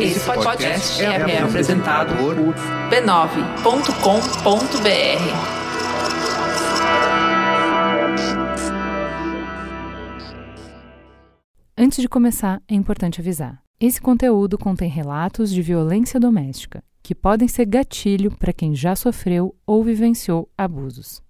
Esse podcast é, é apresentado por b9.com.br. Antes de começar, é importante avisar. Esse conteúdo contém relatos de violência doméstica, que podem ser gatilho para quem já sofreu ou vivenciou abusos.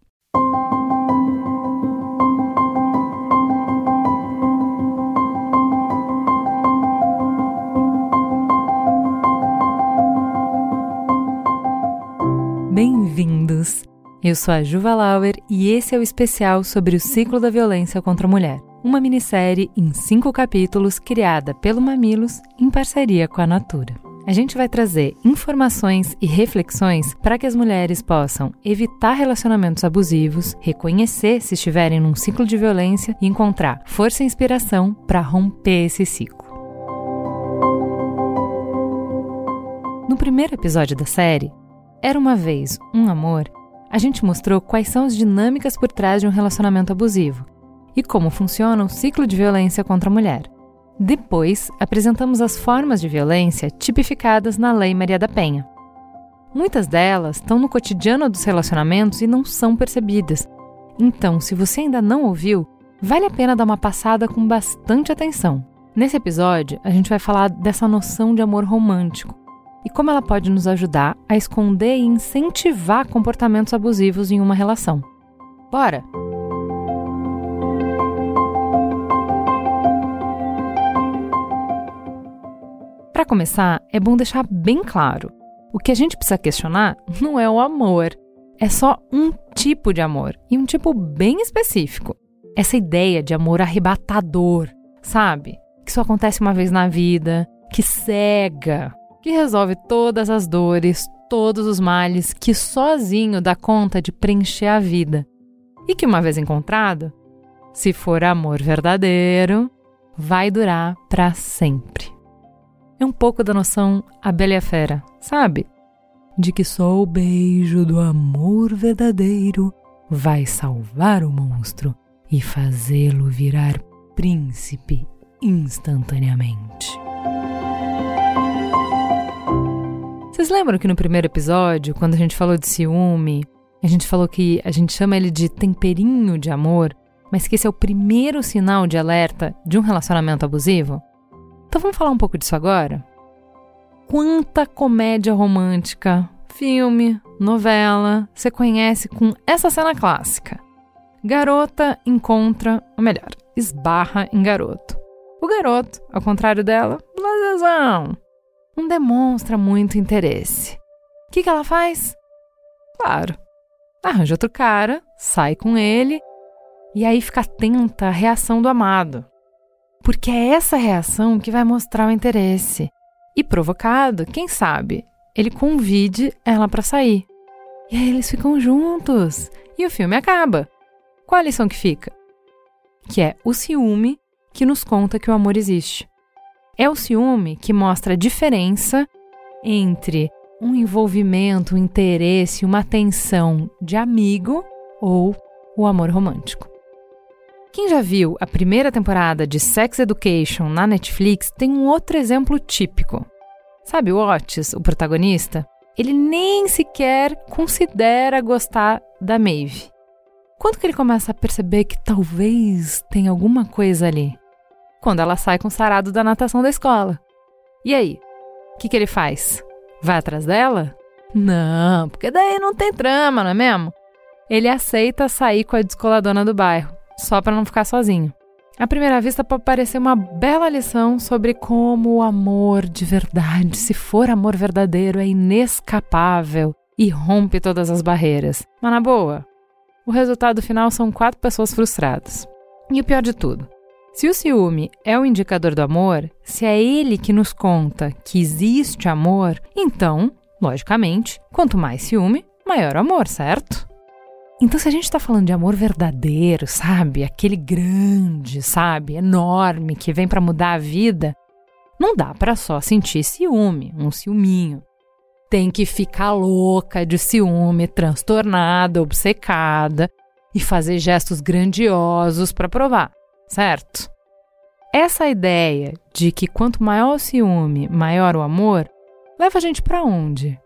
Bem-vindos! Eu sou a Juva Lauer e esse é o especial sobre o ciclo da violência contra a mulher, uma minissérie em cinco capítulos criada pelo Mamilos em parceria com a Natura. A gente vai trazer informações e reflexões para que as mulheres possam evitar relacionamentos abusivos, reconhecer se estiverem num ciclo de violência e encontrar força e inspiração para romper esse ciclo. No primeiro episódio da série, era uma vez um amor, a gente mostrou quais são as dinâmicas por trás de um relacionamento abusivo e como funciona o ciclo de violência contra a mulher. Depois, apresentamos as formas de violência tipificadas na Lei Maria da Penha. Muitas delas estão no cotidiano dos relacionamentos e não são percebidas. Então, se você ainda não ouviu, vale a pena dar uma passada com bastante atenção. Nesse episódio, a gente vai falar dessa noção de amor romântico e como ela pode nos ajudar a esconder e incentivar comportamentos abusivos em uma relação. Bora! Para começar, é bom deixar bem claro: o que a gente precisa questionar não é o amor, é só um tipo de amor e um tipo bem específico. Essa ideia de amor arrebatador, sabe? Que só acontece uma vez na vida, que cega, que resolve todas as dores, todos os males, que sozinho dá conta de preencher a vida. E que uma vez encontrado, se for amor verdadeiro, vai durar para sempre. É um pouco da noção a bela e a fera, sabe? De que só o beijo do amor verdadeiro vai salvar o monstro e fazê-lo virar príncipe instantaneamente. Vocês lembram que no primeiro episódio, quando a gente falou de ciúme, a gente falou que a gente chama ele de temperinho de amor, mas que esse é o primeiro sinal de alerta de um relacionamento abusivo? Então vamos falar um pouco disso agora? Quanta comédia romântica, filme, novela você conhece com essa cena clássica? Garota encontra, ou melhor, esbarra em garoto. O garoto, ao contrário dela, blasezão não demonstra muito interesse. O que, que ela faz? Claro, arranja outro cara, sai com ele e aí fica atenta à reação do amado. Porque é essa reação que vai mostrar o interesse. E provocado, quem sabe, ele convide ela para sair. E aí eles ficam juntos e o filme acaba. Qual a lição que fica? Que é o ciúme que nos conta que o amor existe. É o ciúme que mostra a diferença entre um envolvimento, um interesse, uma atenção de amigo ou o amor romântico. Quem já viu a primeira temporada de Sex Education na Netflix tem um outro exemplo típico. Sabe o Otis, o protagonista? Ele nem sequer considera gostar da Maeve. Quando que ele começa a perceber que talvez tenha alguma coisa ali? Quando ela sai com o sarado da natação da escola. E aí? O que, que ele faz? Vai atrás dela? Não, porque daí não tem trama, não é mesmo? Ele aceita sair com a descoladona do bairro, só para não ficar sozinho. À primeira vista pode parecer uma bela lição sobre como o amor de verdade, se for amor verdadeiro, é inescapável e rompe todas as barreiras. Mas na boa, o resultado final são quatro pessoas frustradas. E o pior de tudo, se o ciúme é o indicador do amor, se é ele que nos conta que existe amor, então, logicamente, quanto mais ciúme, maior amor, certo? Então, se a gente está falando de amor verdadeiro, sabe? Aquele grande, sabe? Enorme, que vem para mudar a vida, não dá para só sentir ciúme, um ciúminho. Tem que ficar louca de ciúme, transtornada, obcecada e fazer gestos grandiosos para provar certo? essa ideia de que quanto maior o ciúme, maior o amor, leva a gente para onde?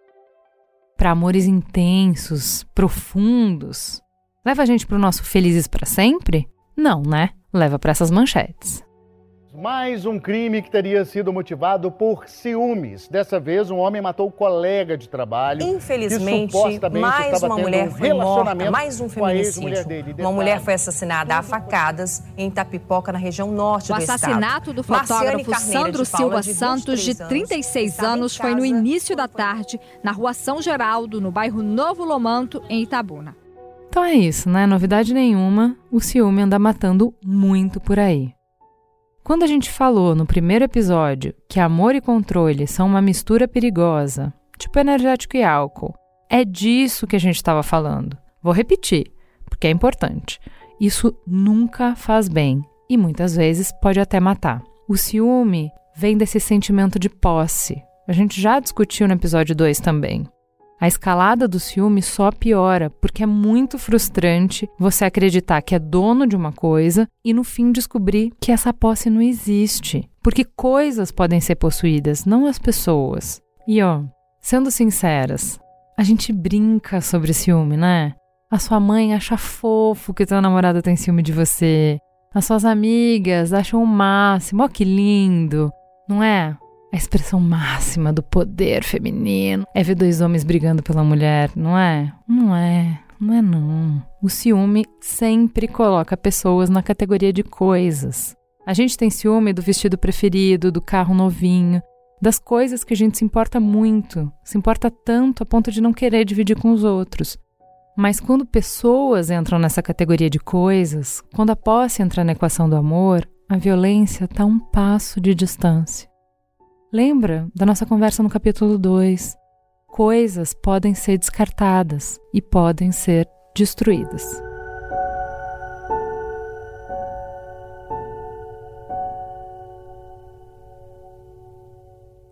Para amores intensos, profundos? Leva a gente para o nosso felizes para sempre? Não, né? Leva para essas manchetes. Mais um crime que teria sido motivado por ciúmes. Dessa vez, um homem matou o colega de trabalho. Infelizmente, mais uma mulher um foi morta, mais um feminicídio. Dele, uma mulher foi assassinada a facadas em Itapipoca, na região norte o do estado. O assassinato do fotógrafo Sandro Silva de Santos, de 36 anos, foi no início da tarde, na rua São Geraldo, no bairro Novo Lomanto, em Itabuna. Então é isso, né? Novidade nenhuma, o ciúme anda matando muito por aí. Quando a gente falou no primeiro episódio que amor e controle são uma mistura perigosa, tipo energético e álcool, é disso que a gente estava falando. Vou repetir, porque é importante. Isso nunca faz bem e muitas vezes pode até matar. O ciúme vem desse sentimento de posse. A gente já discutiu no episódio 2 também. A escalada do ciúme só piora, porque é muito frustrante você acreditar que é dono de uma coisa e no fim descobrir que essa posse não existe. Porque coisas podem ser possuídas, não as pessoas. E ó, sendo sinceras, a gente brinca sobre ciúme, né? A sua mãe acha fofo que teu namorado tem ciúme de você. As suas amigas acham o máximo, ó que lindo, não é? A expressão máxima do poder feminino é ver dois homens brigando pela mulher, não é? Não é. Não é não. O ciúme sempre coloca pessoas na categoria de coisas. A gente tem ciúme do vestido preferido, do carro novinho, das coisas que a gente se importa muito, se importa tanto a ponto de não querer dividir com os outros. Mas quando pessoas entram nessa categoria de coisas, quando a posse entra na equação do amor, a violência está a um passo de distância. Lembra da nossa conversa no capítulo 2? Coisas podem ser descartadas e podem ser destruídas.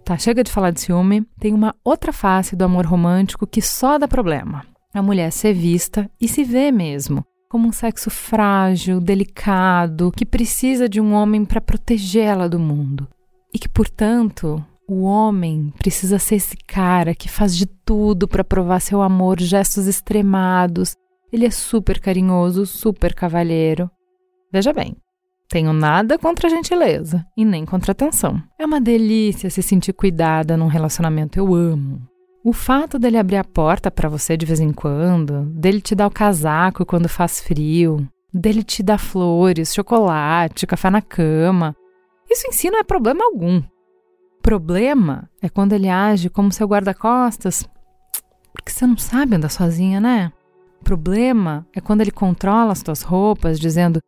Tá, chega de falar de ciúme. Tem uma outra face do amor romântico que só dá problema. A mulher ser vista e se vê mesmo como um sexo frágil, delicado, que precisa de um homem para protegê-la do mundo. E que, portanto, o homem precisa ser esse cara que faz de tudo para provar seu amor, gestos extremados. Ele é super carinhoso, super cavalheiro. Veja bem, tenho nada contra a gentileza e nem contra a atenção. É uma delícia se sentir cuidada num relacionamento, eu amo. O fato dele abrir a porta para você de vez em quando, dele te dar o casaco quando faz frio, dele te dar flores, chocolate, café na cama, isso em si não é problema algum. Problema é quando ele age como seu guarda-costas, porque você não sabe andar sozinha, né? Problema é quando ele controla as tuas roupas, dizendo: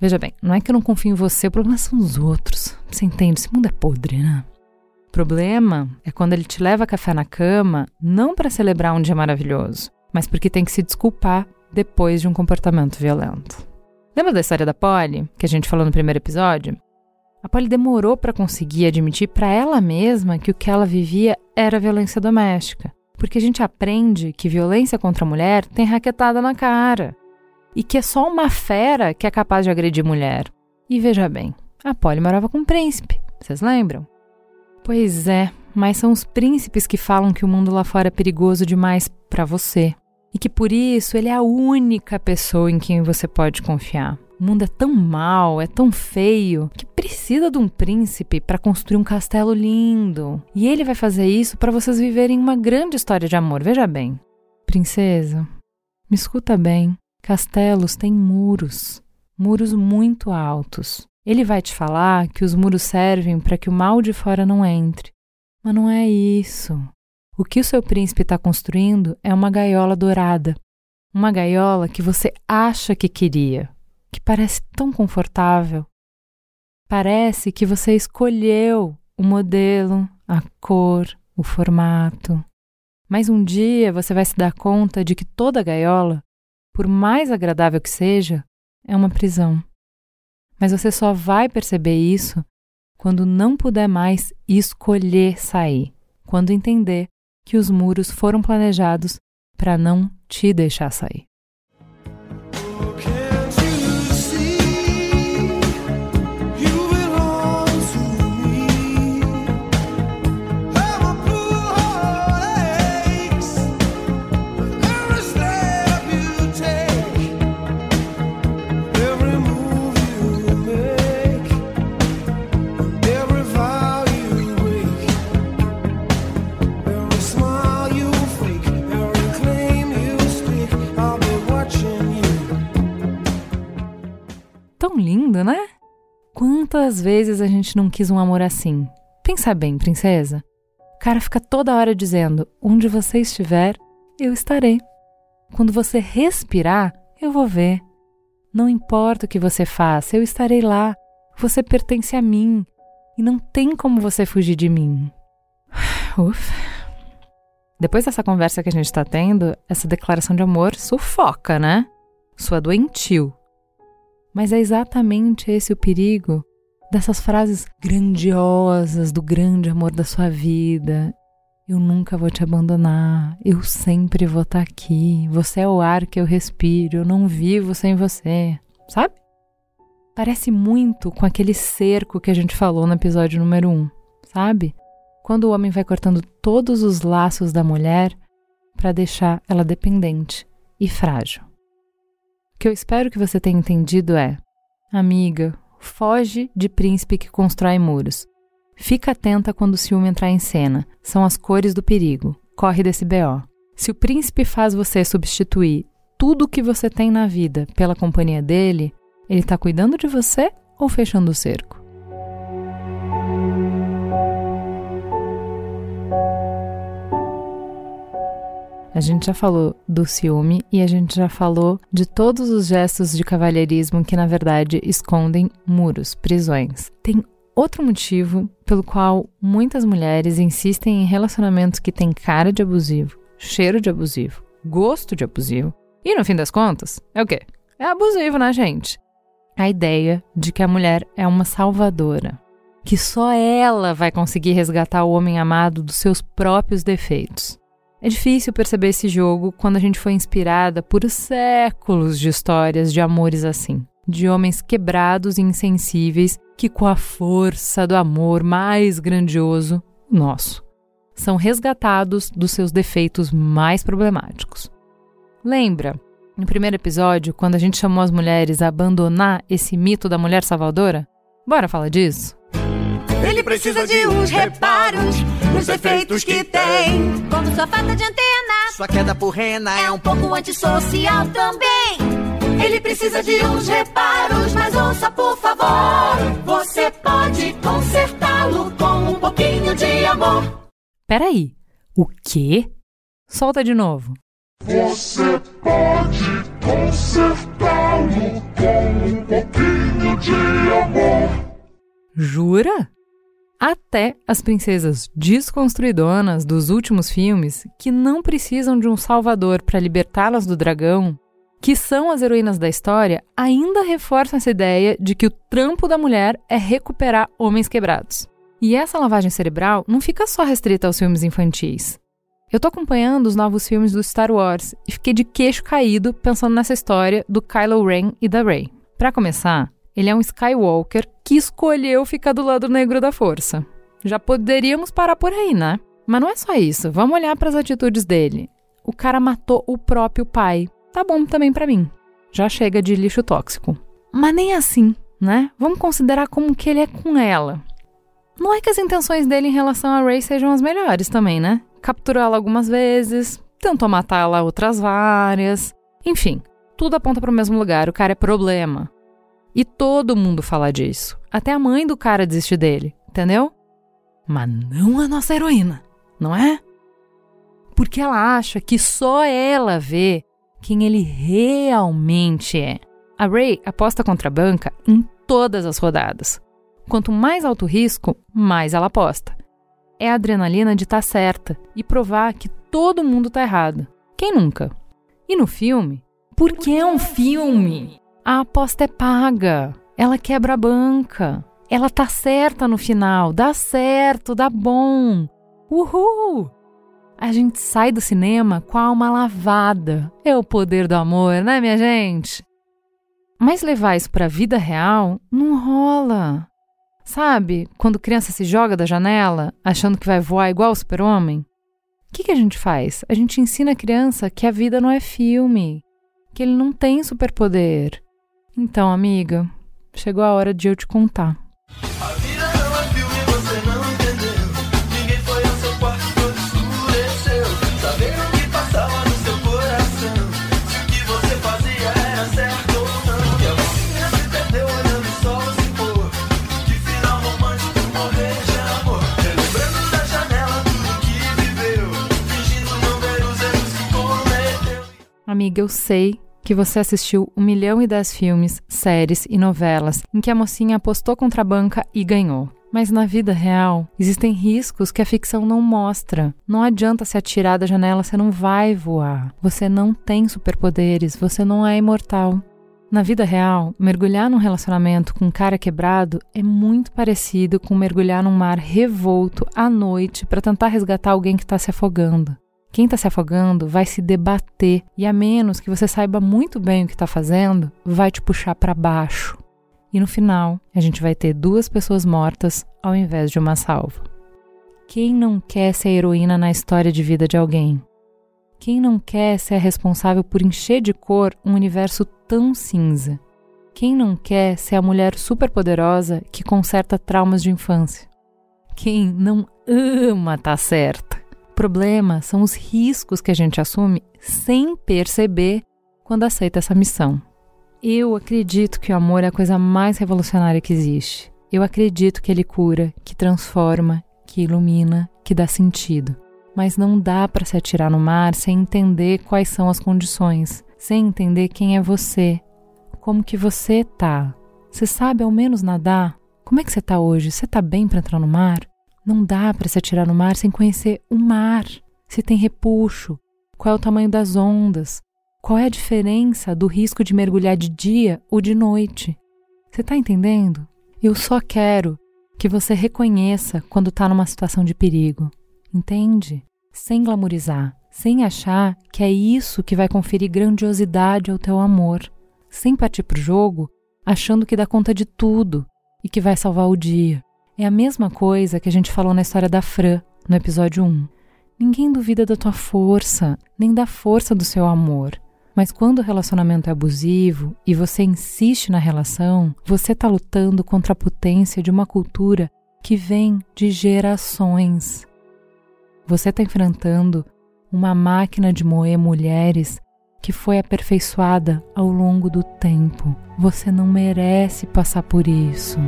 Veja bem, não é que eu não confio em você, o problema são os outros. Você entende? Esse mundo é podre, né? Problema é quando ele te leva café na cama, não para celebrar um dia maravilhoso, mas porque tem que se desculpar depois de um comportamento violento. Lembra da história da Polly, que a gente falou no primeiro episódio? A Polly demorou para conseguir admitir para ela mesma que o que ela vivia era violência doméstica. Porque a gente aprende que violência contra a mulher tem raquetada na cara. E que é só uma fera que é capaz de agredir mulher. E veja bem, a Polly morava com um príncipe, vocês lembram? Pois é, mas são os príncipes que falam que o mundo lá fora é perigoso demais para você. E que por isso ele é a única pessoa em quem você pode confiar. O mundo é tão mal, é tão feio, que precisa de um príncipe para construir um castelo lindo. E ele vai fazer isso para vocês viverem uma grande história de amor, veja bem. Princesa, me escuta bem. Castelos têm muros, muros muito altos. Ele vai te falar que os muros servem para que o mal de fora não entre. Mas não é isso. O que o seu príncipe está construindo é uma gaiola dourada. Uma gaiola que você acha que queria, que parece tão confortável. Parece que você escolheu o modelo, a cor, o formato. Mas um dia você vai se dar conta de que toda gaiola, por mais agradável que seja, é uma prisão. Mas você só vai perceber isso quando não puder mais escolher sair, quando entender que os muros foram planejados para não te deixar sair. Quantas vezes a gente não quis um amor assim? Pensa bem, princesa. O cara fica toda hora dizendo: onde você estiver, eu estarei. Quando você respirar, eu vou ver. Não importa o que você faça, eu estarei lá. Você pertence a mim e não tem como você fugir de mim. Ufa. Depois dessa conversa que a gente está tendo, essa declaração de amor sufoca, né? Sua doentio. Mas é exatamente esse o perigo dessas frases grandiosas do grande amor da sua vida. Eu nunca vou te abandonar, eu sempre vou estar tá aqui. Você é o ar que eu respiro, eu não vivo sem você, sabe? Parece muito com aquele cerco que a gente falou no episódio número 1, sabe? Quando o homem vai cortando todos os laços da mulher para deixar ela dependente e frágil. O que eu espero que você tenha entendido é: amiga, foge de príncipe que constrói muros. Fica atenta quando o ciúme entrar em cena. São as cores do perigo. Corre desse BO. Se o príncipe faz você substituir tudo o que você tem na vida pela companhia dele, ele está cuidando de você ou fechando o cerco? A gente já falou do ciúme e a gente já falou de todos os gestos de cavalheirismo que, na verdade, escondem muros, prisões. Tem outro motivo pelo qual muitas mulheres insistem em relacionamentos que têm cara de abusivo, cheiro de abusivo, gosto de abusivo. E no fim das contas, é o quê? É abusivo, né, gente? a ideia de que a mulher é uma salvadora, que só ela vai conseguir resgatar o homem amado dos seus próprios defeitos. É difícil perceber esse jogo quando a gente foi inspirada por séculos de histórias de amores assim, de homens quebrados e insensíveis que, com a força do amor mais grandioso, nosso, são resgatados dos seus defeitos mais problemáticos. Lembra no primeiro episódio, quando a gente chamou as mulheres a abandonar esse mito da mulher salvadora? Bora falar disso? Ele precisa de uns reparos nos efeitos que tem. Como sua falta de antena, sua queda por rena é um pouco antissocial também. Ele precisa de uns reparos, mas ouça por favor. Você pode consertá-lo com um pouquinho de amor. Peraí, o quê? Solta de novo. Você pode consertá-lo com um pouquinho de amor. Jura? Até as princesas desconstruidonas dos últimos filmes, que não precisam de um salvador para libertá-las do dragão, que são as heroínas da história, ainda reforçam essa ideia de que o trampo da mulher é recuperar homens quebrados. E essa lavagem cerebral não fica só restrita aos filmes infantis. Eu tô acompanhando os novos filmes do Star Wars e fiquei de queixo caído pensando nessa história do Kylo Ren e da Rey. Para começar, ele é um Skywalker que escolheu ficar do lado negro da força. Já poderíamos parar por aí, né? Mas não é só isso. Vamos olhar para as atitudes dele. O cara matou o próprio pai. Tá bom também para mim. Já chega de lixo tóxico. Mas nem assim, né? Vamos considerar como que ele é com ela. Não é que as intenções dele em relação a Rey sejam as melhores também, né? capturou ela algumas vezes, tentou matar ela outras várias. Enfim, tudo aponta para o mesmo lugar, o cara é problema. E todo mundo fala disso. Até a mãe do cara desiste dele, entendeu? Mas não a nossa heroína, não é? Porque ela acha que só ela vê quem ele realmente é. A Ray aposta contra a banca em todas as rodadas. Quanto mais alto risco, mais ela aposta é a adrenalina de estar tá certa e provar que todo mundo tá errado. Quem nunca? E no filme? Porque é um filme. A aposta é paga. Ela quebra a banca. Ela tá certa no final. Dá certo, dá bom. Uhul! A gente sai do cinema com a alma lavada. É o poder do amor, né, minha gente? Mas levar isso para a vida real não rola. Sabe quando criança se joga da janela achando que vai voar igual o super-homem? O que, que a gente faz? A gente ensina a criança que a vida não é filme, que ele não tem superpoder. Então, amiga, chegou a hora de eu te contar. A vida não é filme, você não entendeu. Ninguém foi ao seu quarto escureceu. O que passava no seu coração. Se o que você fazia era certo ou não. Que a se perdeu olhando se pôr. Que final romântico de amor. Da janela tudo que viveu. Fingindo que. Amiga, eu sei que você assistiu um milhão e dez filmes, séries e novelas em que a mocinha apostou contra a banca e ganhou. Mas na vida real, existem riscos que a ficção não mostra. Não adianta se atirar da janela, você não vai voar. Você não tem superpoderes, você não é imortal. Na vida real, mergulhar num relacionamento com um cara quebrado é muito parecido com mergulhar num mar revolto à noite para tentar resgatar alguém que está se afogando. Quem está se afogando vai se debater e, a menos que você saiba muito bem o que está fazendo, vai te puxar para baixo. E no final, a gente vai ter duas pessoas mortas ao invés de uma salva. Quem não quer ser heroína na história de vida de alguém? Quem não quer ser responsável por encher de cor um universo tão cinza? Quem não quer ser a mulher superpoderosa que conserta traumas de infância? Quem não ama tá certa? Problema são os riscos que a gente assume sem perceber quando aceita essa missão. Eu acredito que o amor é a coisa mais revolucionária que existe. Eu acredito que ele cura, que transforma, que ilumina, que dá sentido. Mas não dá para se atirar no mar sem entender quais são as condições, sem entender quem é você, como que você tá. Você sabe ao menos nadar? Como é que você tá hoje? Você tá bem para entrar no mar? Não dá para se atirar no mar sem conhecer o mar, se tem repuxo, qual é o tamanho das ondas, qual é a diferença do risco de mergulhar de dia ou de noite. Você está entendendo? Eu só quero que você reconheça quando está numa situação de perigo. Entende? Sem glamorizar, sem achar que é isso que vai conferir grandiosidade ao teu amor, sem partir pro jogo achando que dá conta de tudo e que vai salvar o dia. É a mesma coisa que a gente falou na história da Fran, no episódio 1. Ninguém duvida da tua força, nem da força do seu amor. Mas quando o relacionamento é abusivo e você insiste na relação, você está lutando contra a potência de uma cultura que vem de gerações. Você está enfrentando uma máquina de moer mulheres que foi aperfeiçoada ao longo do tempo. Você não merece passar por isso.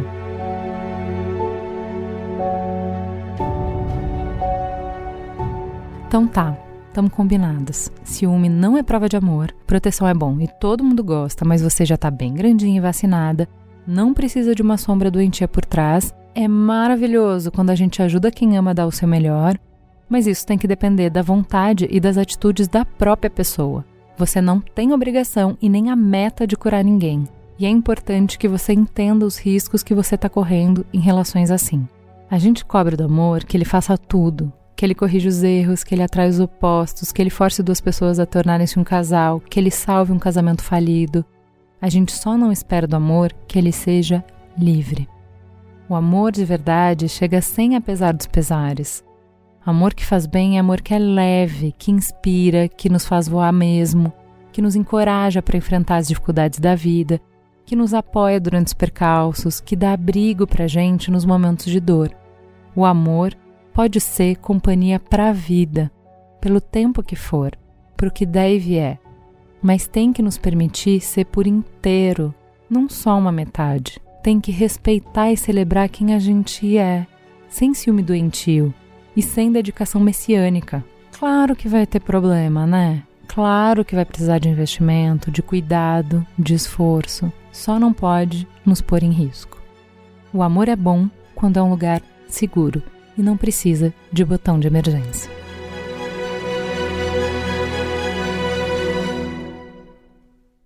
Então tá, estamos combinadas. Ciúme não é prova de amor, proteção é bom e todo mundo gosta, mas você já tá bem grandinha e vacinada, não precisa de uma sombra doentia por trás. É maravilhoso quando a gente ajuda quem ama a dar o seu melhor, mas isso tem que depender da vontade e das atitudes da própria pessoa. Você não tem obrigação e nem a meta de curar ninguém. E é importante que você entenda os riscos que você está correndo em relações assim. A gente cobra do amor que ele faça tudo, que ele corrija os erros, que ele atrai os opostos, que ele force duas pessoas a tornarem-se um casal, que ele salve um casamento falido. A gente só não espera do amor que ele seja livre. O amor de verdade chega sem apesar dos pesares. Amor que faz bem é amor que é leve, que inspira, que nos faz voar mesmo, que nos encoraja para enfrentar as dificuldades da vida, que nos apoia durante os percalços, que dá abrigo para a gente nos momentos de dor. O amor pode ser companhia para a vida, pelo tempo que for, para o que der e vier, mas tem que nos permitir ser por inteiro, não só uma metade. Tem que respeitar e celebrar quem a gente é, sem ciúme doentio e sem dedicação messiânica. Claro que vai ter problema, né? Claro que vai precisar de investimento, de cuidado, de esforço. Só não pode nos pôr em risco. O amor é bom quando é um lugar seguro e não precisa de botão de emergência.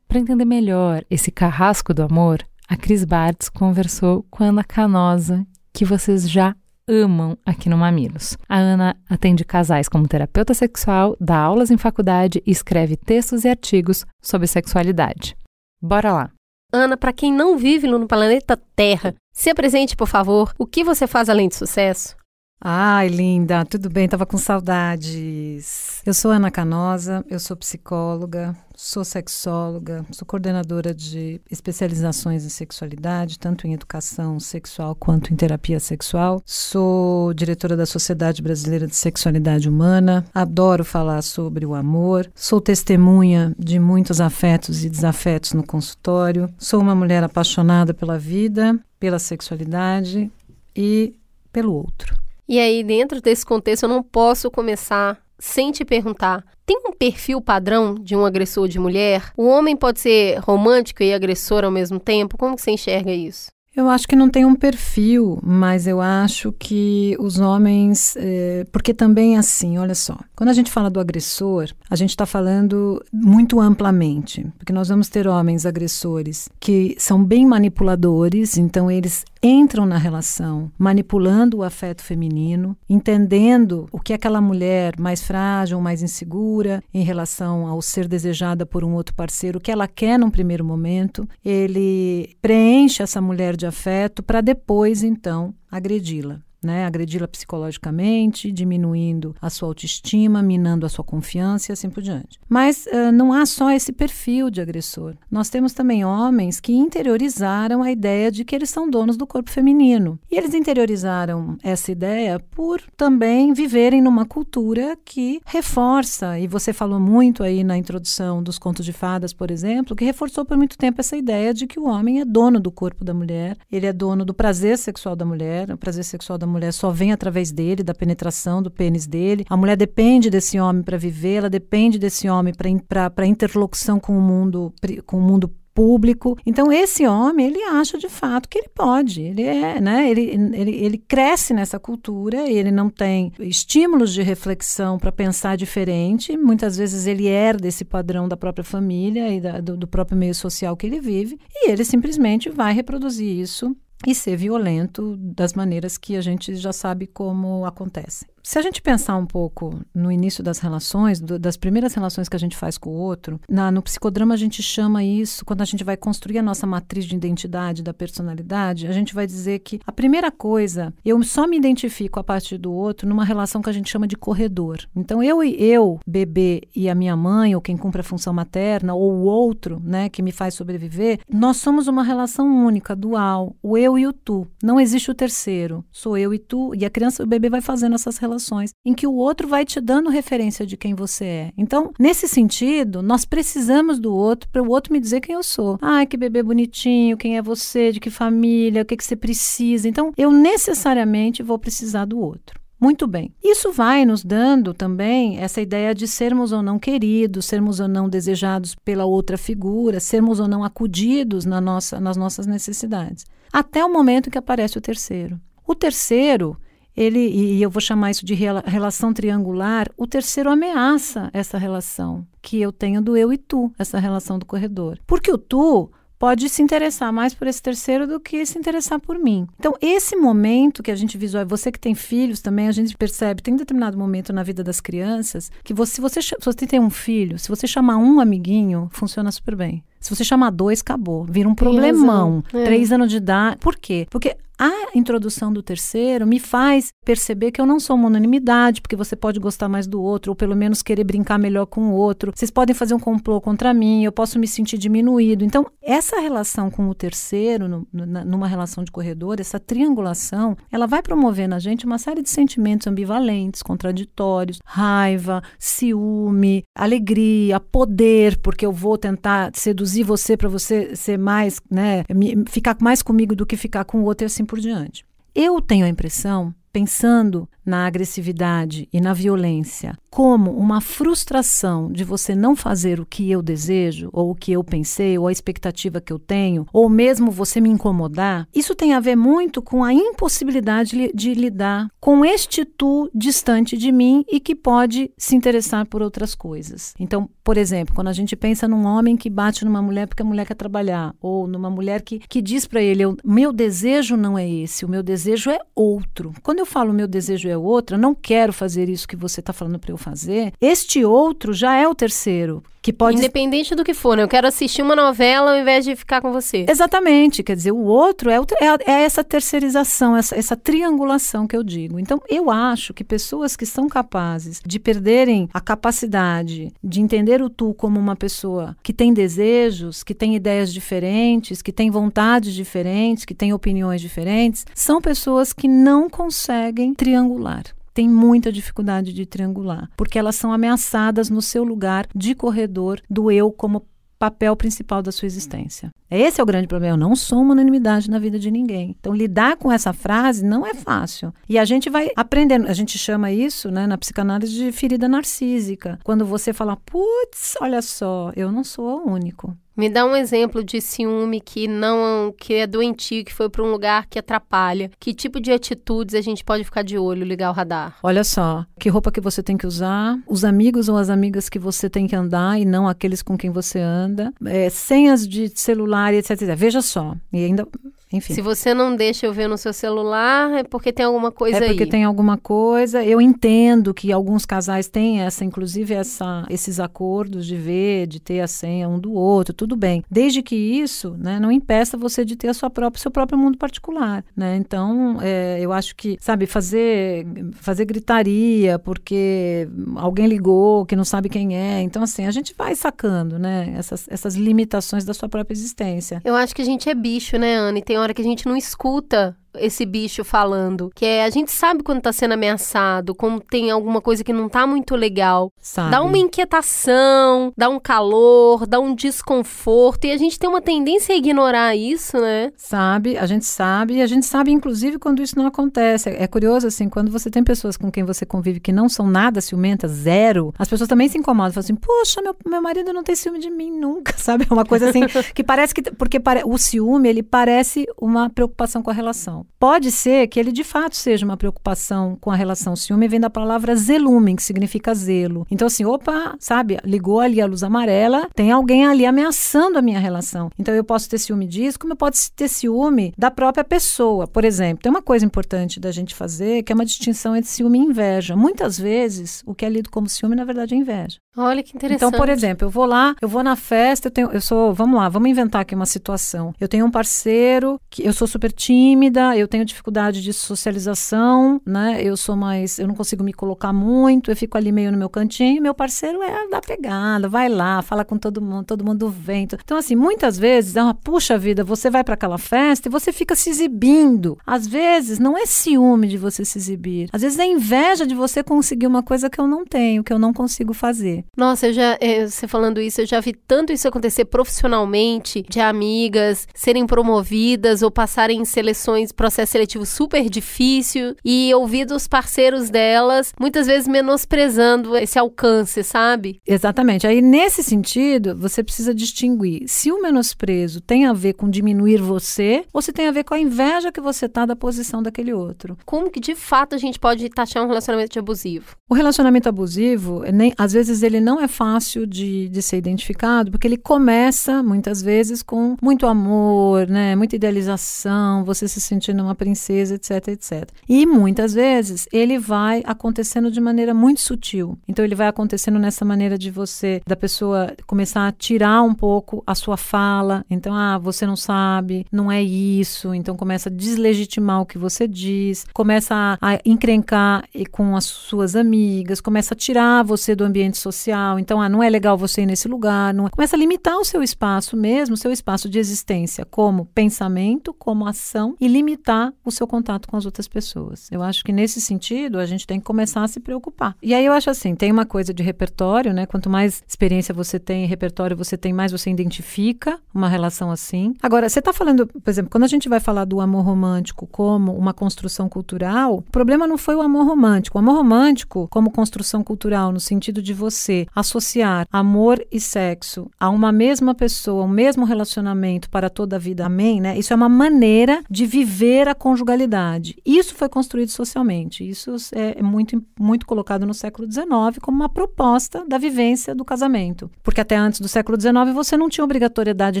Para entender melhor esse carrasco do amor, a Cris Bartz conversou com a Ana Canosa, que vocês já amam aqui no Mamilos. A Ana atende casais como terapeuta sexual, dá aulas em faculdade e escreve textos e artigos sobre sexualidade. Bora lá! Ana, para quem não vive no planeta Terra, se apresente, por favor. O que você faz além de sucesso? Ai, linda, tudo bem? Tava com saudades. Eu sou Ana Canosa, eu sou psicóloga, sou sexóloga, sou coordenadora de especializações em sexualidade, tanto em educação sexual quanto em terapia sexual. Sou diretora da Sociedade Brasileira de Sexualidade Humana, adoro falar sobre o amor, sou testemunha de muitos afetos e desafetos no consultório. Sou uma mulher apaixonada pela vida, pela sexualidade e pelo outro. E aí, dentro desse contexto, eu não posso começar sem te perguntar. Tem um perfil padrão de um agressor de mulher? O homem pode ser romântico e agressor ao mesmo tempo? Como você enxerga isso? Eu acho que não tem um perfil, mas eu acho que os homens. É, porque também, assim, olha só. Quando a gente fala do agressor, a gente está falando muito amplamente. Porque nós vamos ter homens agressores que são bem manipuladores, então eles entram na relação manipulando o afeto feminino, entendendo o que aquela mulher mais frágil, mais insegura em relação ao ser desejada por um outro parceiro, o que ela quer num primeiro momento, ele preenche essa mulher de afeto para depois então agredi-la né? Agredi-la psicologicamente, diminuindo a sua autoestima, minando a sua confiança e assim por diante. Mas uh, não há só esse perfil de agressor. Nós temos também homens que interiorizaram a ideia de que eles são donos do corpo feminino. E eles interiorizaram essa ideia por também viverem numa cultura que reforça, e você falou muito aí na introdução dos contos de fadas, por exemplo, que reforçou por muito tempo essa ideia de que o homem é dono do corpo da mulher, ele é dono do prazer sexual da mulher, o prazer sexual da mulher só vem através dele, da penetração do pênis dele. A mulher depende desse homem para viver, ela depende desse homem para interlocução com o mundo, com o mundo público. Então esse homem, ele acha de fato que ele pode, ele é, né? Ele, ele, ele cresce nessa cultura, ele não tem estímulos de reflexão para pensar diferente. Muitas vezes ele herda esse padrão da própria família e da, do, do próprio meio social que ele vive e ele simplesmente vai reproduzir isso e ser violento das maneiras que a gente já sabe como acontece. Se a gente pensar um pouco no início das relações, do, das primeiras relações que a gente faz com o outro, na, no psicodrama a gente chama isso, quando a gente vai construir a nossa matriz de identidade, da personalidade, a gente vai dizer que a primeira coisa, eu só me identifico a partir do outro numa relação que a gente chama de corredor. Então eu e eu, bebê e a minha mãe, ou quem cumpre a função materna, ou o outro, né, que me faz sobreviver, nós somos uma relação única, dual, o eu e o tu. Não existe o terceiro. Sou eu e tu, e a criança, o bebê vai fazendo essas relações relações em que o outro vai te dando referência de quem você é. Então, nesse sentido, nós precisamos do outro para o outro me dizer quem eu sou. Ai, que bebê bonitinho, quem é você, de que família, o que, que você precisa. Então, eu necessariamente vou precisar do outro. Muito bem. Isso vai nos dando também essa ideia de sermos ou não queridos, sermos ou não desejados pela outra figura, sermos ou não acudidos na nossa, nas nossas necessidades. Até o momento que aparece o terceiro. O terceiro, ele, e eu vou chamar isso de relação triangular, o terceiro ameaça essa relação que eu tenho do eu e tu, essa relação do corredor. Porque o tu pode se interessar mais por esse terceiro do que se interessar por mim. Então, esse momento que a gente visualiza, você que tem filhos também, a gente percebe, tem um determinado momento na vida das crianças que você, se você, se você tem um filho, se você chamar um amiguinho, funciona super bem. Se você chamar dois, acabou. Vira um problemão. É. Três anos de idade. Por quê? Porque a introdução do terceiro me faz perceber que eu não sou uma unanimidade, porque você pode gostar mais do outro, ou pelo menos querer brincar melhor com o outro. Vocês podem fazer um complô contra mim, eu posso me sentir diminuído. Então, essa relação com o terceiro, no, numa relação de corredor, essa triangulação, ela vai promover na gente uma série de sentimentos ambivalentes, contraditórios, raiva, ciúme, alegria, poder, porque eu vou tentar seduzir você para você ser mais, né, ficar mais comigo do que ficar com o outro e assim por diante. Eu tenho a impressão, pensando na agressividade e na violência como uma frustração de você não fazer o que eu desejo, ou o que eu pensei, ou a expectativa que eu tenho, ou mesmo você me incomodar, isso tem a ver muito com a impossibilidade de lidar com este tu distante de mim e que pode se interessar por outras coisas. Então, por exemplo, quando a gente pensa num homem que bate numa mulher porque a mulher quer trabalhar, ou numa mulher que, que diz para ele: meu desejo não é esse, o meu desejo é outro. Quando eu falo meu desejo é outro, eu não quero fazer isso que você está falando para eu fazer, este outro já é o terceiro. Que pode... Independente do que for, né? Eu quero assistir uma novela ao invés de ficar com você. Exatamente. Quer dizer, o outro é, o, é, é essa terceirização, essa, essa triangulação que eu digo. Então, eu acho que pessoas que são capazes de perderem a capacidade de entender o tu como uma pessoa que tem desejos, que tem ideias diferentes, que tem vontades diferentes, que tem opiniões diferentes, são pessoas que não conseguem triangular têm muita dificuldade de triangular, porque elas são ameaçadas no seu lugar de corredor do eu como papel principal da sua existência. Esse é o grande problema. Eu não sou uma unanimidade na vida de ninguém. Então, lidar com essa frase não é fácil. E a gente vai aprendendo. A gente chama isso, né, na psicanálise, de ferida narcísica. Quando você fala, putz, olha só, eu não sou o único. Me dá um exemplo de ciúme que não que é doentio, que foi para um lugar que atrapalha. Que tipo de atitudes a gente pode ficar de olho, ligar o radar? Olha só, que roupa que você tem que usar, os amigos ou as amigas que você tem que andar e não aqueles com quem você anda, é, senhas de celular, etc, etc. Veja só, e ainda enfim. Se você não deixa eu ver no seu celular, é porque tem alguma coisa aí. É porque aí. tem alguma coisa. Eu entendo que alguns casais têm essa, inclusive essa, esses acordos de ver, de ter a senha um do outro, tudo bem. Desde que isso, né, não impeça você de ter a sua própria, seu próprio mundo particular, né? Então, é, eu acho que, sabe, fazer, fazer gritaria porque alguém ligou que não sabe quem é. Então, assim, a gente vai sacando, né, essas, essas limitações da sua própria existência. Eu acho que a gente é bicho, né, Anne? Tem hora que a gente não escuta esse bicho falando. Que é, a gente sabe quando tá sendo ameaçado, quando tem alguma coisa que não tá muito legal. Sabe. Dá uma inquietação, dá um calor, dá um desconforto. E a gente tem uma tendência a ignorar isso, né? Sabe, a gente sabe. E a gente sabe, inclusive, quando isso não acontece. É curioso, assim, quando você tem pessoas com quem você convive que não são nada ciumentas, zero, as pessoas também se incomodam. Falam assim, poxa, meu, meu marido não tem ciúme de mim nunca, sabe? É uma coisa assim, que parece que... Porque o ciúme, ele parece uma preocupação com a relação. Pode ser que ele de fato seja uma preocupação com a relação ciúme, vem da palavra zelumen, que significa zelo. Então, assim, opa, sabe, ligou ali a luz amarela, tem alguém ali ameaçando a minha relação. Então, eu posso ter ciúme disso, como eu posso ter ciúme da própria pessoa. Por exemplo, tem uma coisa importante da gente fazer, que é uma distinção entre ciúme e inveja. Muitas vezes, o que é lido como ciúme, na verdade, é inveja. Olha que interessante. Então, por exemplo, eu vou lá, eu vou na festa, eu tenho, eu sou, vamos lá, vamos inventar aqui uma situação. Eu tenho um parceiro que eu sou super tímida, eu tenho dificuldade de socialização, né? Eu sou mais, eu não consigo me colocar muito, eu fico ali meio no meu cantinho, meu parceiro é da pegada, vai lá, fala com todo mundo, todo mundo vem. Então, assim, muitas vezes é uma puxa vida, você vai para aquela festa e você fica se exibindo. Às vezes não é ciúme de você se exibir, às vezes é inveja de você conseguir uma coisa que eu não tenho, que eu não consigo fazer. Nossa, eu já, é, você falando isso, eu já vi tanto isso acontecer profissionalmente, de amigas serem promovidas ou passarem em seleções, processo seletivo super difícil e ouvir dos parceiros delas, muitas vezes menosprezando esse alcance, sabe? Exatamente. Aí, nesse sentido, você precisa distinguir se o menosprezo tem a ver com diminuir você ou se tem a ver com a inveja que você tá da posição daquele outro. Como que, de fato, a gente pode taxar um relacionamento abusivo? O relacionamento abusivo, nem, às vezes, ele ele não é fácil de, de ser identificado, porque ele começa, muitas vezes, com muito amor, né? Muita idealização, você se sentindo uma princesa, etc, etc. E muitas vezes ele vai acontecendo de maneira muito sutil. Então ele vai acontecendo nessa maneira de você, da pessoa começar a tirar um pouco a sua fala. Então, ah, você não sabe, não é isso. Então começa a deslegitimar o que você diz, começa a, a encrencar com as suas amigas, começa a tirar você do ambiente social social. Então, ah, não é legal você ir nesse lugar. Não é... Começa a limitar o seu espaço mesmo, o seu espaço de existência, como pensamento, como ação, e limitar o seu contato com as outras pessoas. Eu acho que nesse sentido a gente tem que começar a se preocupar. E aí eu acho assim, tem uma coisa de repertório, né? Quanto mais experiência você tem, repertório você tem, mais você identifica uma relação assim. Agora, você está falando, por exemplo, quando a gente vai falar do amor romântico como uma construção cultural, o problema não foi o amor romântico. O amor romântico como construção cultural, no sentido de você você associar amor e sexo a uma mesma pessoa, um mesmo relacionamento para toda a vida, amém, né? Isso é uma maneira de viver a conjugalidade. Isso foi construído socialmente. Isso é muito, muito colocado no século XIX como uma proposta da vivência do casamento. Porque até antes do século XIX você não tinha obrigatoriedade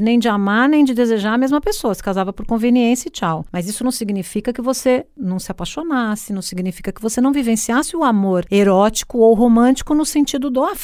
nem de amar nem de desejar a mesma pessoa. Se casava por conveniência e tchau. Mas isso não significa que você não se apaixonasse, não significa que você não vivenciasse o amor erótico ou romântico no sentido do afeto,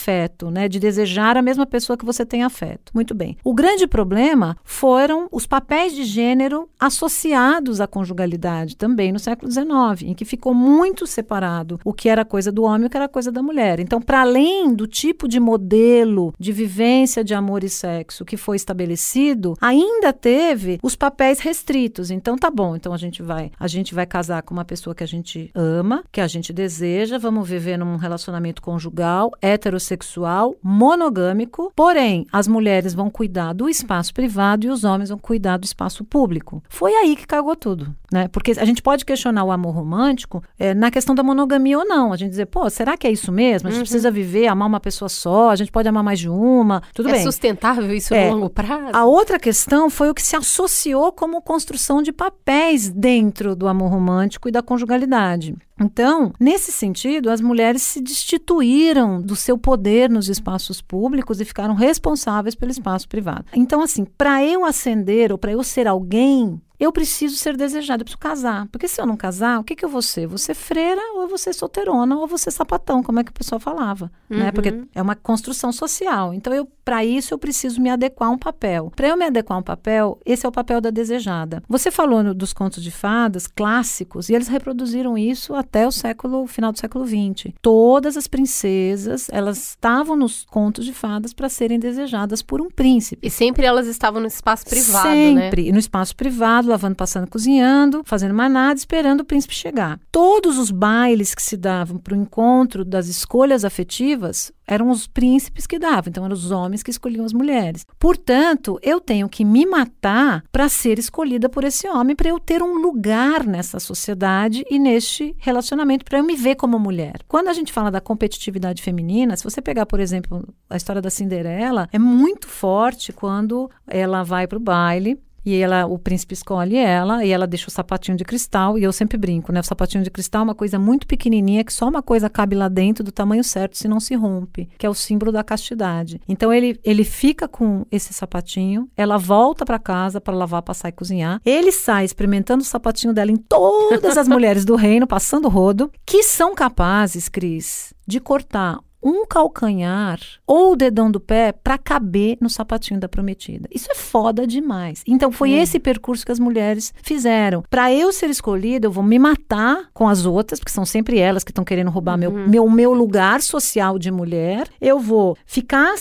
né? De desejar a mesma pessoa que você tem afeto. Muito bem. O grande problema foram os papéis de gênero associados à conjugalidade também no século XIX, em que ficou muito separado o que era coisa do homem e o que era coisa da mulher. Então, para além do tipo de modelo de vivência de amor e sexo que foi estabelecido, ainda teve os papéis restritos. Então, tá bom. Então a gente vai, a gente vai casar com uma pessoa que a gente ama, que a gente deseja, vamos viver num relacionamento conjugal heterossexual heterossexual, monogâmico, porém as mulheres vão cuidar do espaço privado e os homens vão cuidar do espaço público. Foi aí que cagou tudo, né? Porque a gente pode questionar o amor romântico é, na questão da monogamia ou não. A gente dizer, pô, será que é isso mesmo? A gente uhum. precisa viver, amar uma pessoa só, a gente pode amar mais de uma, tudo é bem. É sustentável isso é. no longo prazo? A outra questão foi o que se associou como construção de papéis dentro do amor romântico e da conjugalidade. Então, nesse sentido, as mulheres se destituíram do seu poder nos espaços públicos e ficaram responsáveis pelo espaço privado. Então, assim, para eu ascender ou para eu ser alguém eu preciso ser desejada, eu preciso casar. Porque se eu não casar, o que, que eu vou ser? Vou ser freira, ou eu vou ser solteirona, ou eu vou ser sapatão, como é que o pessoal falava. Né? Uhum. Né? Porque é uma construção social. Então, eu para isso, eu preciso me adequar a um papel. Para eu me adequar a um papel, esse é o papel da desejada. Você falou no, dos contos de fadas clássicos, e eles reproduziram isso até o século, final do século XX. Todas as princesas, elas estavam nos contos de fadas para serem desejadas por um príncipe. E sempre elas estavam no espaço privado, né? Sempre, né? no espaço privado, lavando, passando, cozinhando, fazendo manada, esperando o príncipe chegar. Todos os bailes que se davam para o encontro das escolhas afetivas eram os príncipes que davam, então eram os homens que escolhiam as mulheres. Portanto, eu tenho que me matar para ser escolhida por esse homem, para eu ter um lugar nessa sociedade e neste relacionamento, para eu me ver como mulher. Quando a gente fala da competitividade feminina, se você pegar, por exemplo, a história da Cinderela, é muito forte quando ela vai para o baile e ela, o príncipe escolhe ela e ela deixa o sapatinho de cristal. E eu sempre brinco, né? O sapatinho de cristal é uma coisa muito pequenininha que só uma coisa cabe lá dentro do tamanho certo, se não se rompe, que é o símbolo da castidade. Então ele, ele fica com esse sapatinho, ela volta para casa para lavar, passar e cozinhar. Ele sai experimentando o sapatinho dela em todas as mulheres do reino, passando rodo, que são capazes, Cris, de cortar um calcanhar ou o dedão do pé para caber no sapatinho da prometida. Isso é foda demais. Então foi hum. esse percurso que as mulheres fizeram. Para eu ser escolhida, eu vou me matar com as outras, porque são sempre elas que estão querendo roubar uhum. meu, meu meu lugar social de mulher. Eu vou ficar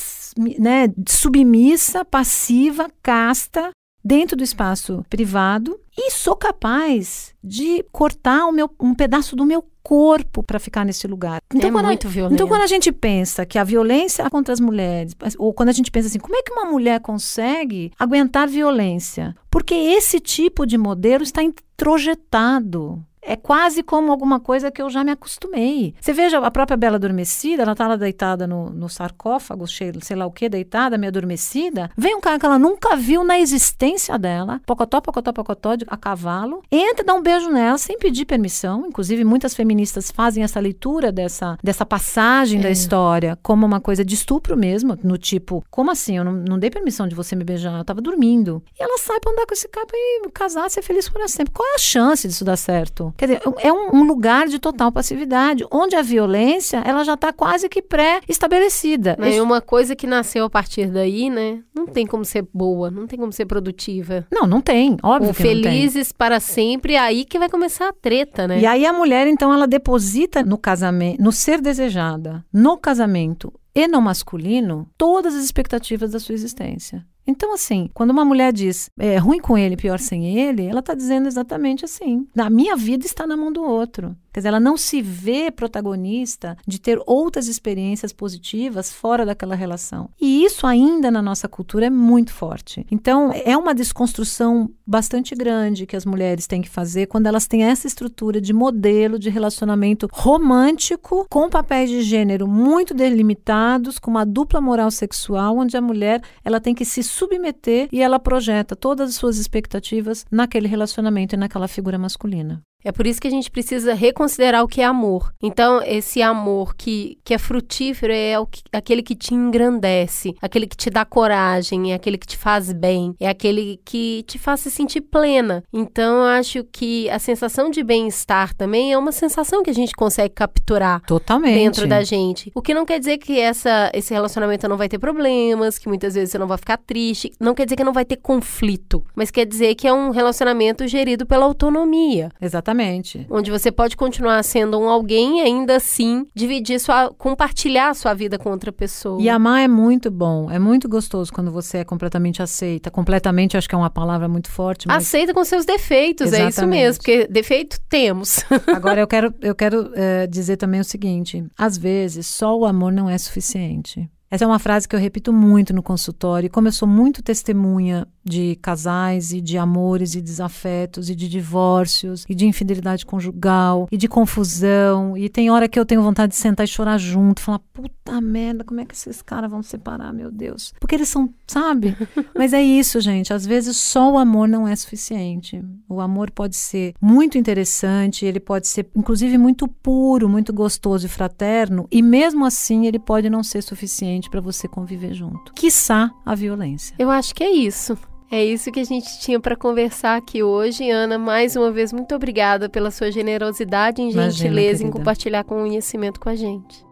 né, submissa, passiva, casta dentro do espaço privado e sou capaz de cortar meu, um pedaço do meu corpo para ficar nesse lugar. Então, é quando muito a, violento. Então, quando a gente pensa que a violência contra as mulheres, ou quando a gente pensa assim, como é que uma mulher consegue aguentar violência? Porque esse tipo de modelo está introjetado é quase como alguma coisa que eu já me acostumei. Você veja a própria Bela Adormecida, ela tá lá deitada no, no sarcófago, sei, sei lá o que, deitada, meio adormecida. Vem um cara que ela nunca viu na existência dela, pocotó, pocotó, pocotó, de, a cavalo, entra e dá um beijo nela sem pedir permissão. Inclusive, muitas feministas fazem essa leitura dessa, dessa passagem é. da história como uma coisa de estupro mesmo, no tipo, como assim? Eu não, não dei permissão de você me beijar, eu tava dormindo. E ela sai pra andar com esse cara e casar, ser feliz por sempre. Qual é a chance disso dar certo? Quer dizer, é um, um lugar de total passividade, onde a violência ela já está quase que pré-estabelecida. Mas Isso... uma coisa que nasceu a partir daí, né? Não tem como ser boa, não tem como ser produtiva. Não, não tem, óbvio. Ou que felizes para sempre, é aí que vai começar a treta, né? E aí a mulher, então, ela deposita no casamento, no ser desejada, no casamento e no masculino, todas as expectativas da sua existência. Então, assim, quando uma mulher diz é ruim com ele, pior sem ele, ela está dizendo exatamente assim: a minha vida está na mão do outro. Quer dizer, ela não se vê protagonista de ter outras experiências positivas fora daquela relação. E isso ainda na nossa cultura é muito forte. Então, é uma desconstrução bastante grande que as mulheres têm que fazer quando elas têm essa estrutura de modelo de relacionamento romântico com papéis de gênero muito delimitados, com uma dupla moral sexual, onde a mulher ela tem que se submeter e ela projeta todas as suas expectativas naquele relacionamento e naquela figura masculina. É por isso que a gente precisa reconsiderar o que é amor. Então, esse amor que, que é frutífero é que, aquele que te engrandece, aquele que te dá coragem, é aquele que te faz bem, é aquele que te faz se sentir plena. Então, eu acho que a sensação de bem-estar também é uma sensação que a gente consegue capturar Totalmente. dentro da gente. O que não quer dizer que essa, esse relacionamento não vai ter problemas, que muitas vezes você não vai ficar triste, não quer dizer que não vai ter conflito, mas quer dizer que é um relacionamento gerido pela autonomia. Exatamente. Exatamente. Onde você pode continuar sendo um alguém e ainda assim dividir sua, compartilhar a sua vida com outra pessoa. E amar é muito bom, é muito gostoso quando você é completamente aceita. Completamente, acho que é uma palavra muito forte. Mas... Aceita com seus defeitos, Exatamente. é isso mesmo, porque defeito temos. Agora eu quero, eu quero é, dizer também o seguinte: às vezes só o amor não é suficiente. Essa é uma frase que eu repito muito no consultório. E como eu sou muito testemunha de casais e de amores e desafetos e de divórcios e de infidelidade conjugal e de confusão. E tem hora que eu tenho vontade de sentar e chorar junto, falar: puta merda, como é que esses caras vão separar, meu Deus? Porque eles são, sabe? Mas é isso, gente. Às vezes só o amor não é suficiente. O amor pode ser muito interessante, ele pode ser, inclusive, muito puro, muito gostoso e fraterno, e mesmo assim ele pode não ser suficiente para você conviver junto. Quiçá a violência. Eu acho que é isso. É isso que a gente tinha para conversar aqui hoje. Ana, mais uma vez, muito obrigada pela sua generosidade e gentileza Imagina, em compartilhar conhecimento com a gente.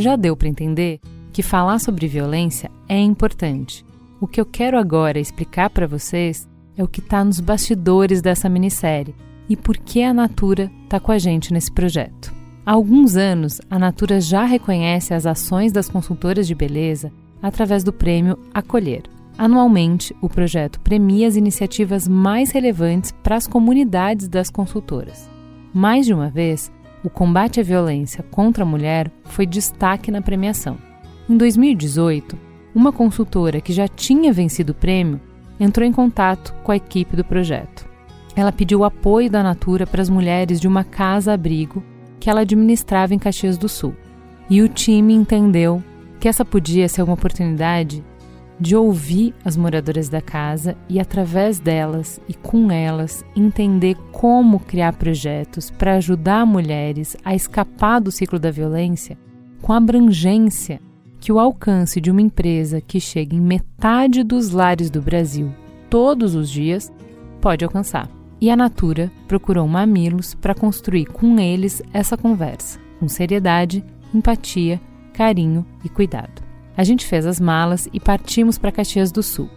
Já deu para entender que falar sobre violência é importante. O que eu quero agora explicar para vocês é o que está nos bastidores dessa minissérie e por que a Natura está com a gente nesse projeto. Há alguns anos, a Natura já reconhece as ações das consultoras de beleza através do prêmio Acolher. Anualmente, o projeto premia as iniciativas mais relevantes para as comunidades das consultoras. Mais de uma vez, o combate à violência contra a mulher foi destaque na premiação. Em 2018, uma consultora que já tinha vencido o prêmio entrou em contato com a equipe do projeto. Ela pediu apoio da Natura para as mulheres de uma casa-abrigo que ela administrava em Caxias do Sul. E o time entendeu que essa podia ser uma oportunidade de ouvir as moradoras da casa e, através delas e com elas, entender como criar projetos para ajudar mulheres a escapar do ciclo da violência com abrangência que o alcance de uma empresa que chega em metade dos lares do Brasil todos os dias pode alcançar. E a Natura procurou Mamilos para construir com eles essa conversa, com seriedade, empatia, carinho e cuidado. A gente fez as malas e partimos para Caxias do Sul.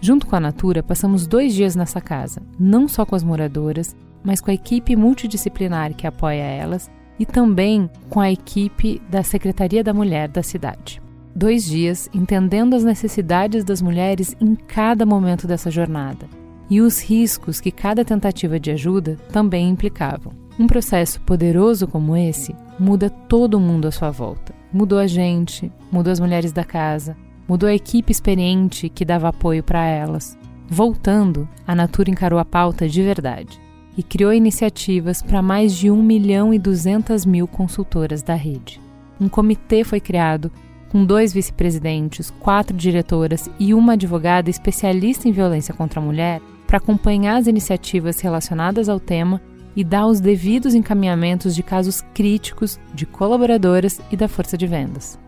Junto com a Natura, passamos dois dias nessa casa, não só com as moradoras, mas com a equipe multidisciplinar que apoia elas e também com a equipe da Secretaria da Mulher da cidade dois dias entendendo as necessidades das mulheres em cada momento dessa jornada e os riscos que cada tentativa de ajuda também implicavam. Um processo poderoso como esse muda todo mundo à sua volta. Mudou a gente, mudou as mulheres da casa, mudou a equipe experiente que dava apoio para elas. Voltando, a Natura encarou a pauta de verdade e criou iniciativas para mais de 1 milhão e 200 mil consultoras da rede. Um comitê foi criado com dois vice-presidentes, quatro diretoras e uma advogada especialista em violência contra a mulher, para acompanhar as iniciativas relacionadas ao tema e dar os devidos encaminhamentos de casos críticos de colaboradoras e da força de vendas.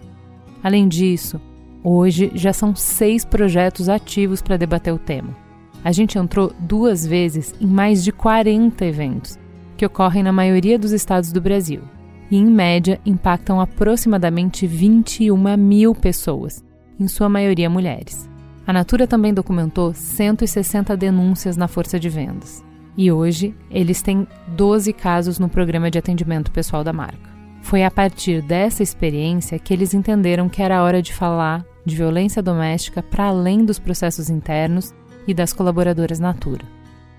Além disso, hoje já são seis projetos ativos para debater o tema. A gente entrou duas vezes em mais de 40 eventos, que ocorrem na maioria dos estados do Brasil e, em média, impactam aproximadamente 21 mil pessoas, em sua maioria mulheres. A Natura também documentou 160 denúncias na força de vendas. E hoje, eles têm 12 casos no programa de atendimento pessoal da marca. Foi a partir dessa experiência que eles entenderam que era hora de falar de violência doméstica para além dos processos internos e das colaboradoras Natura.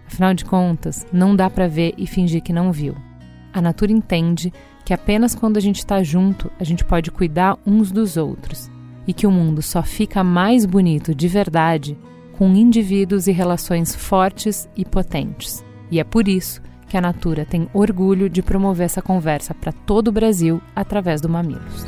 Afinal de contas, não dá para ver e fingir que não viu. A Natura entende que apenas quando a gente está junto a gente pode cuidar uns dos outros e que o mundo só fica mais bonito de verdade com indivíduos e relações fortes e potentes. E é por isso que a Natura tem orgulho de promover essa conversa para todo o Brasil através do Mamilos.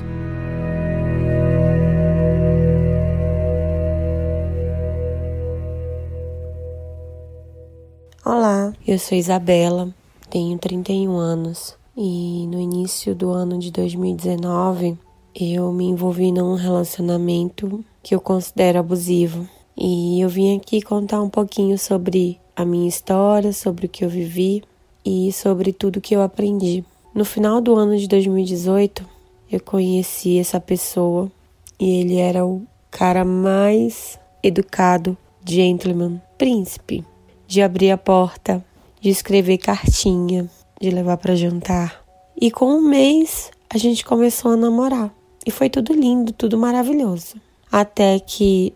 Olá, eu sou Isabela, tenho 31 anos, e no início do ano de 2019 eu me envolvi num relacionamento que eu considero abusivo. E eu vim aqui contar um pouquinho sobre a minha história, sobre o que eu vivi e sobre tudo que eu aprendi. No final do ano de 2018, eu conheci essa pessoa e ele era o cara mais educado, gentleman, príncipe, de abrir a porta, de escrever cartinha, de levar para jantar. E com um mês a gente começou a namorar. E foi tudo lindo, tudo maravilhoso. Até que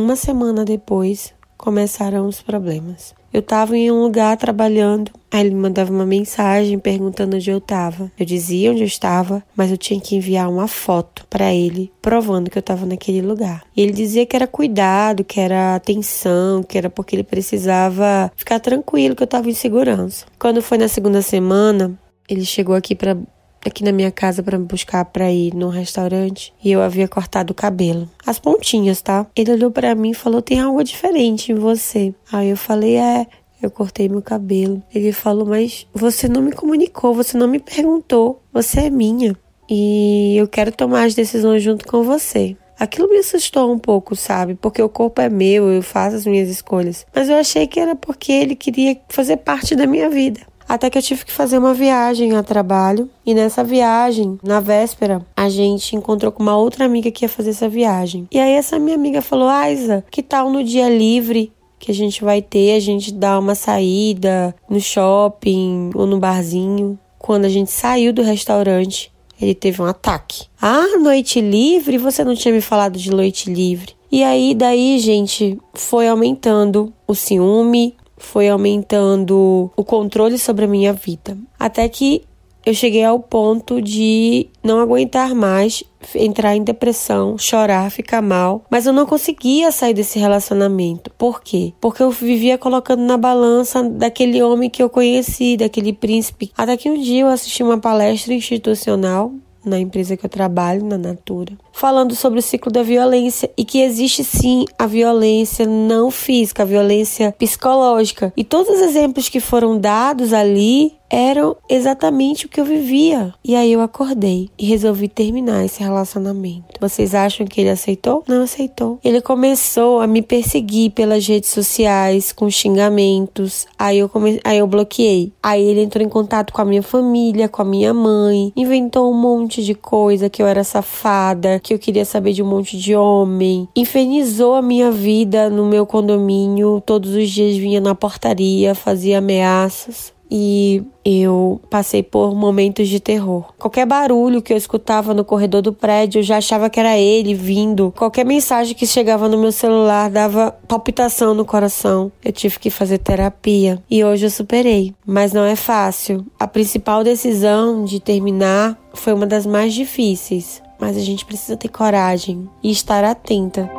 uma semana depois começaram os problemas. Eu estava em um lugar trabalhando, aí ele mandava uma mensagem perguntando onde eu estava. Eu dizia onde eu estava, mas eu tinha que enviar uma foto para ele provando que eu estava naquele lugar. E ele dizia que era cuidado, que era atenção, que era porque ele precisava ficar tranquilo que eu estava em segurança. Quando foi na segunda semana, ele chegou aqui para aqui na minha casa para me buscar para ir num restaurante e eu havia cortado o cabelo. As pontinhas, tá? Ele olhou para mim e falou: "Tem algo diferente em você". Aí eu falei: "É, eu cortei meu cabelo". Ele falou: "Mas você não me comunicou, você não me perguntou. Você é minha e eu quero tomar as decisões junto com você". Aquilo me assustou um pouco, sabe? Porque o corpo é meu, eu faço as minhas escolhas. Mas eu achei que era porque ele queria fazer parte da minha vida. Até que eu tive que fazer uma viagem a trabalho. E nessa viagem, na véspera, a gente encontrou com uma outra amiga que ia fazer essa viagem. E aí essa minha amiga falou: Aiza, que tal no dia livre que a gente vai ter, a gente dar uma saída no shopping ou no barzinho? Quando a gente saiu do restaurante, ele teve um ataque. Ah, noite livre? Você não tinha me falado de noite livre. E aí, daí, gente, foi aumentando o ciúme, foi aumentando o controle sobre a minha vida. Até que eu cheguei ao ponto de não aguentar mais, entrar em depressão, chorar, ficar mal, mas eu não conseguia sair desse relacionamento. Por quê? Porque eu vivia colocando na balança daquele homem que eu conheci, daquele príncipe. Até que um dia eu assisti uma palestra institucional na empresa que eu trabalho, na Natura, falando sobre o ciclo da violência e que existe sim a violência não física, a violência psicológica. E todos os exemplos que foram dados ali eram exatamente o que eu vivia. E aí eu acordei e resolvi terminar esse relacionamento. Vocês acham que ele aceitou? Não aceitou. Ele começou a me perseguir pelas redes sociais com xingamentos. Aí eu come... aí eu bloqueei. Aí ele entrou em contato com a minha família, com a minha mãe, inventou um monte de coisa que eu era safada, que eu queria saber de um monte de homem. Infernizou a minha vida no meu condomínio. Todos os dias vinha na portaria, fazia ameaças e eu passei por momentos de terror. Qualquer barulho que eu escutava no corredor do prédio, eu já achava que era ele vindo. Qualquer mensagem que chegava no meu celular dava palpitação no coração. Eu tive que fazer terapia e hoje eu superei, mas não é fácil. A principal decisão de terminar foi uma das mais difíceis, mas a gente precisa ter coragem e estar atenta.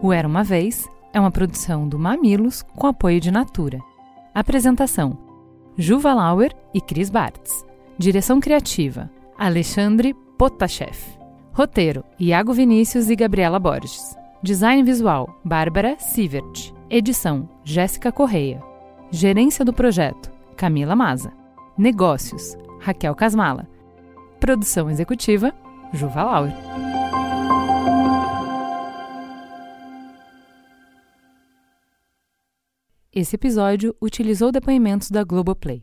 O Era uma Vez é uma produção do Mamilos com apoio de Natura. Apresentação: Juva Lauer e Cris Bartz. Direção criativa: Alexandre Potashev. Roteiro: Iago Vinícius e Gabriela Borges. Design visual: Bárbara Sievert. Edição: Jéssica Correia. Gerência do projeto: Camila Maza. Negócios: Raquel Casmala. Produção executiva: Juva Lauer. Esse episódio utilizou depoimentos da Globoplay.